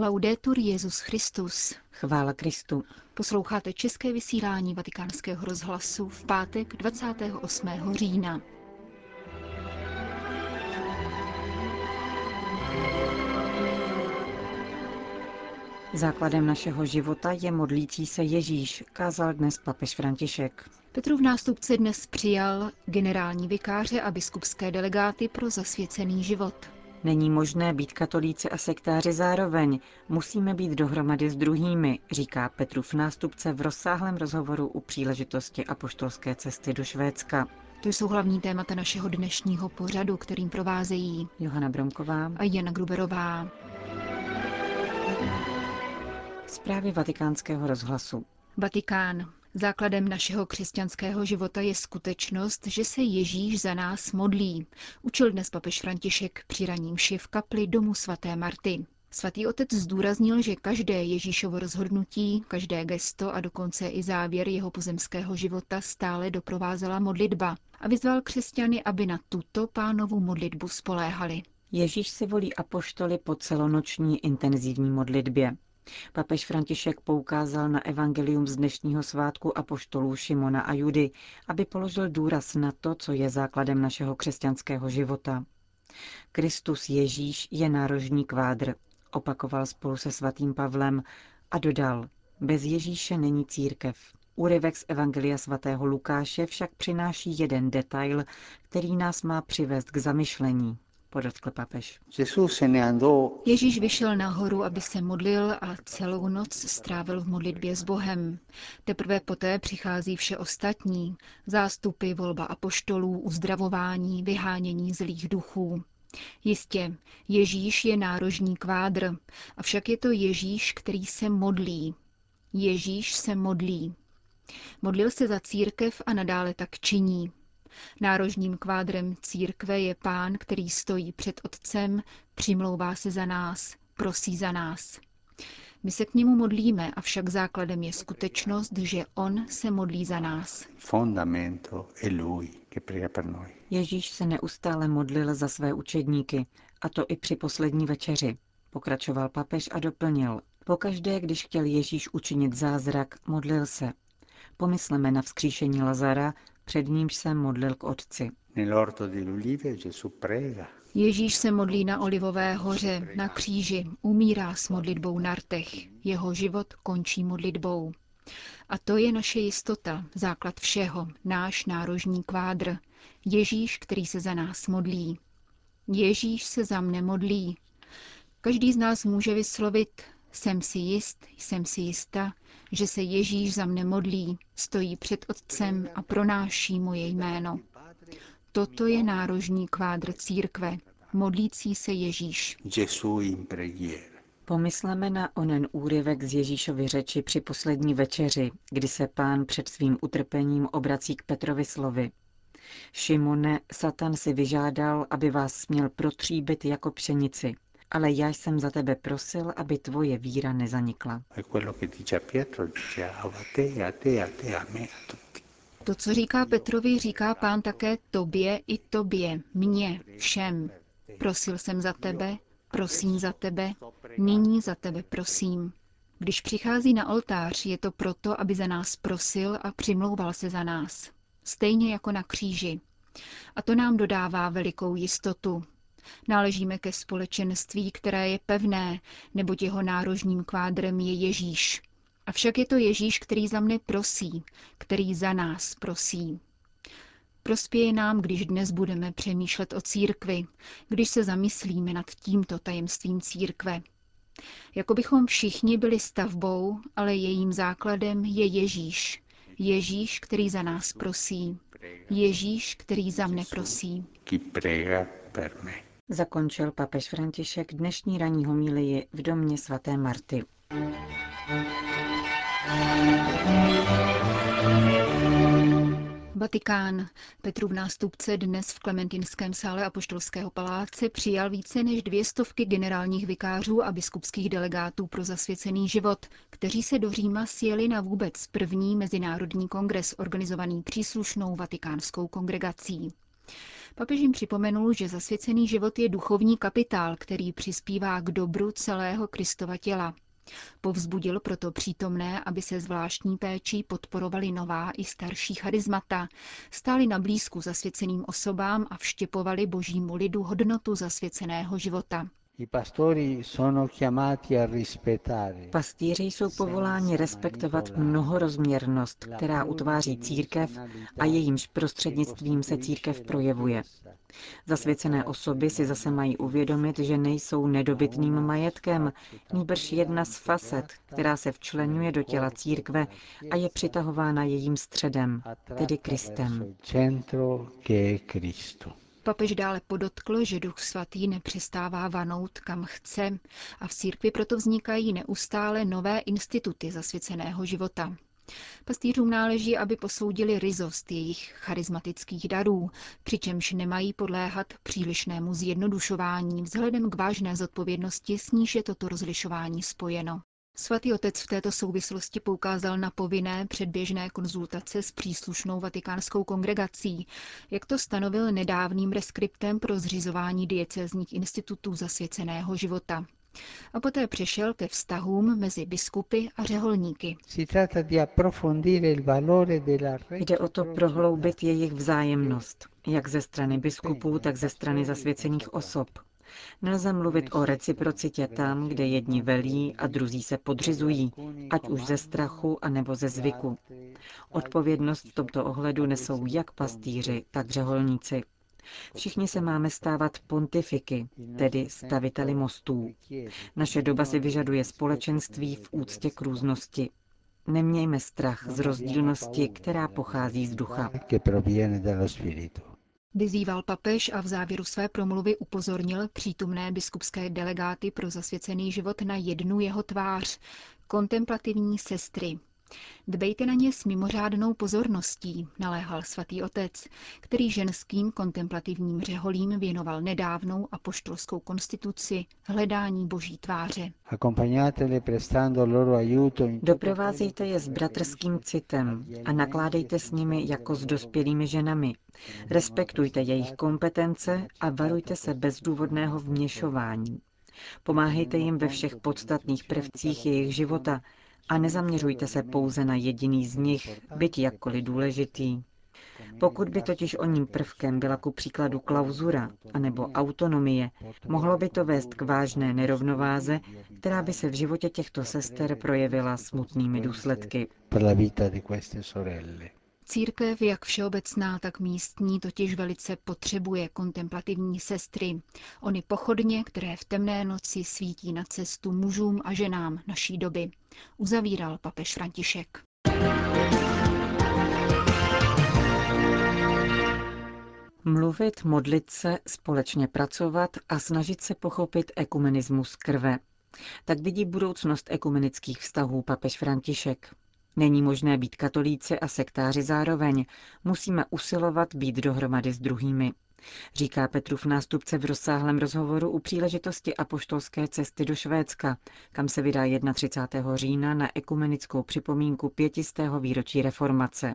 Laudetur Jezus Christus. Chvála Kristu. Posloucháte české vysílání Vatikánského rozhlasu v pátek 28. října. Základem našeho života je modlící se Ježíš, kázal dnes papež František. Petrův nástupce dnes přijal generální vikáře a biskupské delegáty pro zasvěcený život. Není možné být katolíci a sektáři zároveň. Musíme být dohromady s druhými, říká Petrův nástupce v rozsáhlém rozhovoru u příležitosti apoštolské cesty do Švédska. To jsou hlavní témata našeho dnešního pořadu, kterým provázejí Johana Bromková a Jana Gruberová. Zprávy vatikánského rozhlasu. Vatikán. Základem našeho křesťanského života je skutečnost, že se Ježíš za nás modlí, učil dnes papež František při raním v kapli domu svaté Marty. Svatý otec zdůraznil, že každé Ježíšovo rozhodnutí, každé gesto a dokonce i závěr jeho pozemského života stále doprovázela modlitba a vyzval křesťany, aby na tuto pánovu modlitbu spoléhali. Ježíš si volí apoštoly po celonoční intenzivní modlitbě. Papež František poukázal na evangelium z dnešního svátku apoštolů Šimona a Judy, aby položil důraz na to, co je základem našeho křesťanského života. Kristus Ježíš je nárožní kvádr, opakoval spolu se svatým Pavlem a dodal, bez Ježíše není církev. Úryvek z Evangelia svatého Lukáše však přináší jeden detail, který nás má přivést k zamyšlení podotkl papež. Ježíš vyšel nahoru, aby se modlil a celou noc strávil v modlitbě s Bohem. Teprve poté přichází vše ostatní, zástupy, volba apoštolů, uzdravování, vyhánění zlých duchů. Jistě, Ježíš je nárožní kvádr, avšak je to Ježíš, který se modlí. Ježíš se modlí. Modlil se za církev a nadále tak činí. Nárožním kvádrem církve je pán, který stojí před otcem, přimlouvá se za nás, prosí za nás. My se k němu modlíme, avšak základem je skutečnost, že on se modlí za nás. Ježíš se neustále modlil za své učedníky, a to i při poslední večeři. Pokračoval papež a doplnil. Pokaždé, když chtěl Ježíš učinit zázrak, modlil se. Pomysleme na vzkříšení Lazara, před nímž se modlil k otci. Ježíš se modlí na Olivové hoře, na kříži, umírá s modlitbou na rtech. Jeho život končí modlitbou. A to je naše jistota, základ všeho, náš nárožní kvádr. Ježíš, který se za nás modlí. Ježíš se za mne modlí. Každý z nás může vyslovit, jsem si jist, jsem si jista, že se Ježíš za mne modlí, stojí před Otcem a pronáší moje jméno. Toto je nárožní kvádr církve, modlící se Ježíš. Pomysleme na onen úryvek z Ježíšovy řeči při poslední večeři, kdy se pán před svým utrpením obrací k Petrovi slovy. Šimone, Satan si vyžádal, aby vás směl protříbit jako pšenici ale já jsem za tebe prosil, aby tvoje víra nezanikla. To, co říká Petrovi, říká pán také tobě i tobě, mně, všem. Prosil jsem za tebe, prosím za tebe, nyní za tebe prosím. Když přichází na oltář, je to proto, aby za nás prosil a přimlouval se za nás. Stejně jako na kříži. A to nám dodává velikou jistotu, Náležíme ke společenství, které je pevné, neboť jeho nárožním kvádrem je Ježíš. Avšak je to Ježíš, který za mne prosí, který za nás prosí. Prospěje nám, když dnes budeme přemýšlet o církvi, když se zamyslíme nad tímto tajemstvím církve. Jako bychom všichni byli stavbou, ale jejím základem je Ježíš. Ježíš, který za nás prosí. Ježíš, který za mne prosí. Zakončil papež František dnešní ranní homílii v domě svaté Marty. Vatikán. Petrův nástupce dnes v Klementinském sále Apoštolského paláce přijal více než dvě stovky generálních vikářů a biskupských delegátů pro zasvěcený život, kteří se do Říma sjeli na vůbec první mezinárodní kongres organizovaný příslušnou vatikánskou kongregací. Papež jim připomenul, že zasvěcený život je duchovní kapitál, který přispívá k dobru celého Kristova těla. Povzbudil proto přítomné, aby se zvláštní péčí podporovali nová i starší charizmata, stáli na blízku zasvěceným osobám a vštěpovali božímu lidu hodnotu zasvěceného života. Pastýři jsou povoláni respektovat mnohorozměrnost, která utváří církev a jejímž prostřednictvím se církev projevuje. Zasvěcené osoby si zase mají uvědomit, že nejsou nedobytným majetkem, nýbrž jedna z facet, která se včlenuje do těla církve a je přitahována jejím středem, tedy Kristem. Papež dále podotkl, že Duch Svatý nepřestává vanout kam chce a v církvi proto vznikají neustále nové instituty zasvěceného života. Pastýřům náleží, aby posoudili ryzost jejich charismatických darů, přičemž nemají podléhat přílišnému zjednodušování vzhledem k vážné zodpovědnosti, s níž je toto rozlišování spojeno. Svatý otec v této souvislosti poukázal na povinné předběžné konzultace s příslušnou vatikánskou kongregací, jak to stanovil nedávným reskriptem pro zřizování diecézních institutů zasvěceného života. A poté přešel ke vztahům mezi biskupy a řeholníky. Jde o to prohloubit jejich vzájemnost, jak ze strany biskupů, tak ze strany zasvěcených osob, Nelze mluvit o reciprocitě tam, kde jedni velí a druzí se podřizují, ať už ze strachu a nebo ze zvyku. Odpovědnost v tomto ohledu nesou jak pastýři, tak řeholníci. Všichni se máme stávat pontifiky, tedy staviteli mostů. Naše doba si vyžaduje společenství v úctě k různosti. Nemějme strach z rozdílnosti, která pochází z ducha. Vyzýval papež a v závěru své promluvy upozornil přítomné biskupské delegáty pro zasvěcený život na jednu jeho tvář, kontemplativní sestry, Dbejte na ně s mimořádnou pozorností, naléhal svatý otec, který ženským kontemplativním řeholím věnoval nedávnou apoštolskou konstituci hledání boží tváře. Doprovázejte je s bratrským citem a nakládejte s nimi jako s dospělými ženami. Respektujte jejich kompetence a varujte se bezdůvodného vměšování. Pomáhejte jim ve všech podstatných prvcích jejich života, a nezaměřujte se pouze na jediný z nich, byť jakkoliv důležitý. Pokud by totiž o ním prvkem byla ku příkladu klauzura anebo autonomie, mohlo by to vést k vážné nerovnováze, která by se v životě těchto sester projevila smutnými důsledky. Církev, jak všeobecná, tak místní, totiž velice potřebuje kontemplativní sestry. Ony pochodně, které v temné noci svítí na cestu mužům a ženám naší doby. Uzavíral papež František. Mluvit, modlit se, společně pracovat a snažit se pochopit ekumenismus krve. Tak vidí budoucnost ekumenických vztahů papež František. Není možné být katolíci a sektáři zároveň. Musíme usilovat být dohromady s druhými. Říká Petrův nástupce v rozsáhlém rozhovoru u příležitosti apoštolské cesty do Švédska, kam se vydá 31. října na ekumenickou připomínku pětistého výročí reformace.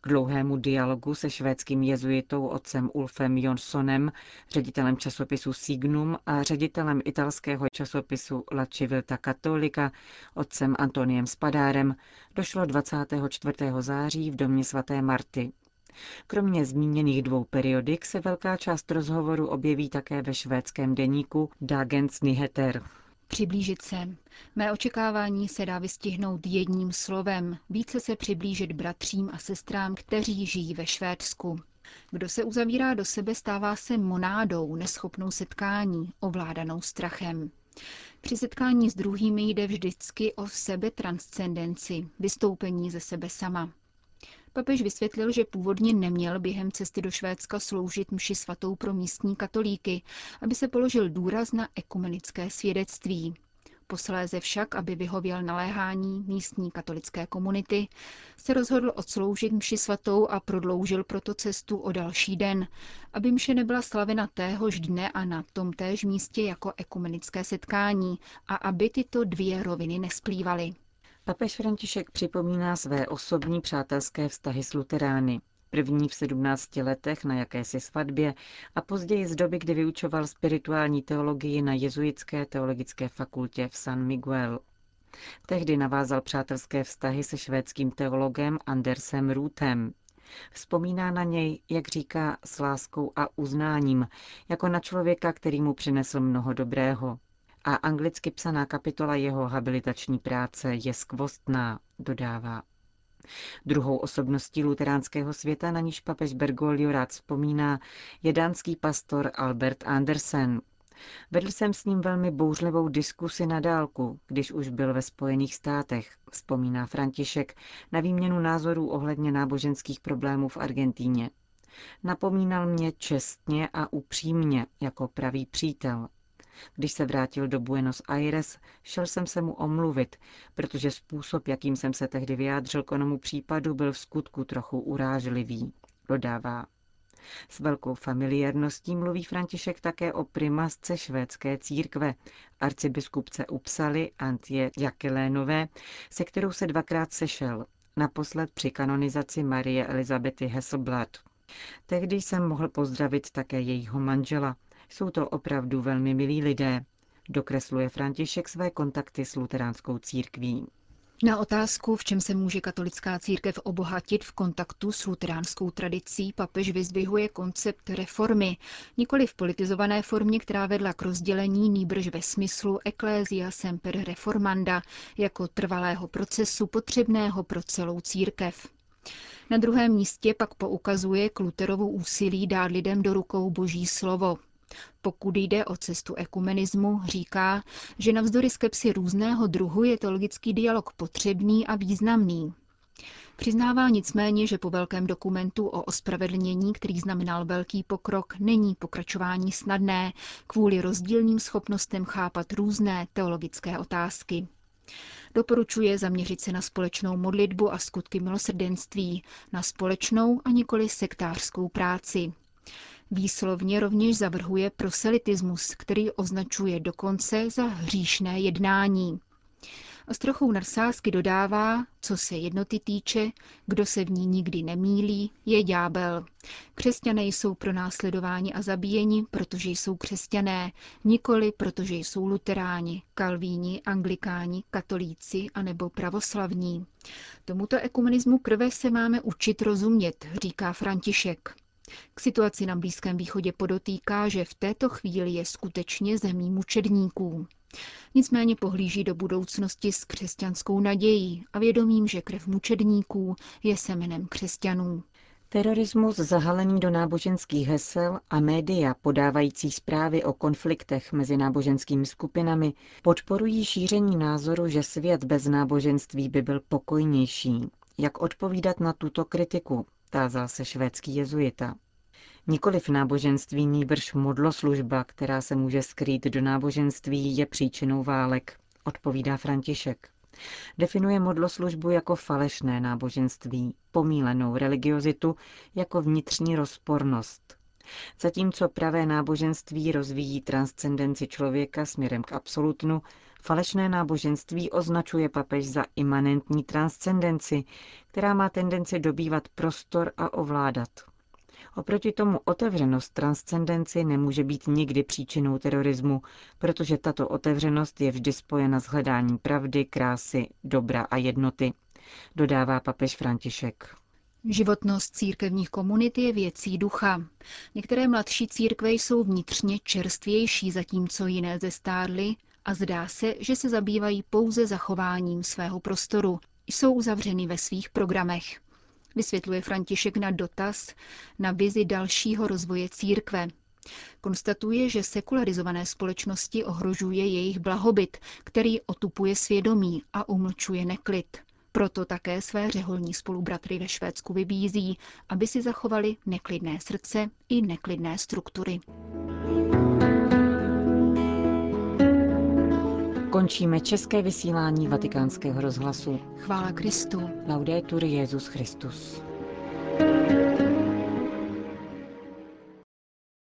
K dlouhému dialogu se švédským jezuitou otcem Ulfem Jonssonem, ředitelem časopisu Signum a ředitelem italského časopisu La Civilta Cattolica, otcem Antoniem Spadárem, došlo 24. září v domě svaté Marty. Kromě zmíněných dvou periodik se velká část rozhovoru objeví také ve švédském deníku Dagens Nyheter. Přiblížit se. Mé očekávání se dá vystihnout jedním slovem. Více se přiblížit bratřím a sestrám, kteří žijí ve Švédsku. Kdo se uzavírá do sebe, stává se monádou, neschopnou setkání, ovládanou strachem. Při setkání s druhými jde vždycky o sebetranscendenci, vystoupení ze sebe sama. Papež vysvětlil, že původně neměl během cesty do Švédska sloužit mši svatou pro místní katolíky, aby se položil důraz na ekumenické svědectví. Posléze však, aby vyhověl naléhání místní katolické komunity, se rozhodl odsloužit mši svatou a prodloužil proto cestu o další den, aby mše nebyla slavena téhož dne a na tom též místě jako ekumenické setkání a aby tyto dvě roviny nesplývaly. Papež František připomíná své osobní přátelské vztahy s luterány. první v 17 letech na jakési svatbě a později z doby, kdy vyučoval spirituální teologii na jezuitské teologické fakultě v San Miguel. Tehdy navázal přátelské vztahy se švédským teologem Andersem Ruthem. Vzpomíná na něj, jak říká, s láskou a uznáním, jako na člověka, který mu přinesl mnoho dobrého. A anglicky psaná kapitola jeho habilitační práce je skvostná, dodává. Druhou osobností luteránského světa, na níž papež Bergoglio rád vzpomíná, je dánský pastor Albert Andersen. Vedl jsem s ním velmi bouřlivou diskusi na dálku, když už byl ve Spojených státech, vzpomíná František na výměnu názorů ohledně náboženských problémů v Argentíně. Napomínal mě čestně a upřímně, jako pravý přítel. Když se vrátil do Buenos Aires, šel jsem se mu omluvit, protože způsob, jakým jsem se tehdy vyjádřil k onomu případu, byl v skutku trochu urážlivý, dodává. S velkou familiárností mluví František také o primasce švédské církve, arcibiskupce Upsaly Antje Jakelénové, se kterou se dvakrát sešel, naposled při kanonizaci Marie Elizabety Hesselblad. Tehdy jsem mohl pozdravit také jejího manžela, jsou to opravdu velmi milí lidé, dokresluje František své kontakty s luteránskou církví. Na otázku, v čem se může katolická církev obohatit v kontaktu s luteránskou tradicí, papež vyzdvihuje koncept reformy, nikoli v politizované formě, která vedla k rozdělení, nýbrž ve smyslu Ecclesia semper reformanda, jako trvalého procesu potřebného pro celou církev. Na druhém místě pak poukazuje k Luterovu úsilí dát lidem do rukou boží slovo, pokud jde o cestu ekumenismu, říká, že navzdory skepsi různého druhu je teologický dialog potřebný a významný. Přiznává nicméně, že po velkém dokumentu o ospravedlnění, který znamenal velký pokrok, není pokračování snadné kvůli rozdílným schopnostem chápat různé teologické otázky. Doporučuje zaměřit se na společnou modlitbu a skutky milosrdenství, na společnou a nikoli sektářskou práci. Výslovně rovněž zavrhuje proselitismus, který označuje dokonce za hříšné jednání. A s trochou nadsázky dodává, co se jednoty týče, kdo se v ní nikdy nemílí, je ďábel. Křesťané jsou pro následování a zabíjeni, protože jsou křesťané, nikoli protože jsou luteráni, kalvíni, anglikáni, katolíci anebo pravoslavní. Tomuto ekumenismu krve se máme učit rozumět, říká František. K situaci na Blízkém východě podotýká, že v této chvíli je skutečně zemí mučedníků. Nicméně pohlíží do budoucnosti s křesťanskou nadějí a vědomím, že krev mučedníků je semenem křesťanů. Terorismus zahalený do náboženských hesel a média podávající zprávy o konfliktech mezi náboženskými skupinami podporují šíření názoru, že svět bez náboženství by byl pokojnější. Jak odpovídat na tuto kritiku, tázal se švédský jezuita. Nikoliv náboženství nýbrž modloslužba, která se může skrýt do náboženství, je příčinou válek, odpovídá František. Definuje modloslužbu jako falešné náboženství, pomílenou religiozitu jako vnitřní rozpornost. Zatímco pravé náboženství rozvíjí transcendenci člověka směrem k absolutnu, falešné náboženství označuje papež za imanentní transcendenci, která má tendenci dobývat prostor a ovládat. Oproti tomu otevřenost transcendenci nemůže být nikdy příčinou terorismu, protože tato otevřenost je vždy spojena s hledáním pravdy, krásy, dobra a jednoty, dodává papež František. Životnost církevních komunit je věcí ducha. Některé mladší církve jsou vnitřně čerstvější, zatímco jiné zestárly a zdá se, že se zabývají pouze zachováním svého prostoru. Jsou uzavřeny ve svých programech. Vysvětluje František na dotaz na vizi dalšího rozvoje církve. Konstatuje, že sekularizované společnosti ohrožuje jejich blahobyt, který otupuje svědomí a umlčuje neklid. Proto také své řeholní spolubratry ve Švédsku vybízí, aby si zachovali neklidné srdce i neklidné struktury. Končíme české vysílání vatikánského rozhlasu. Chvála Kristu. Laudetur Jezus Christus. thank you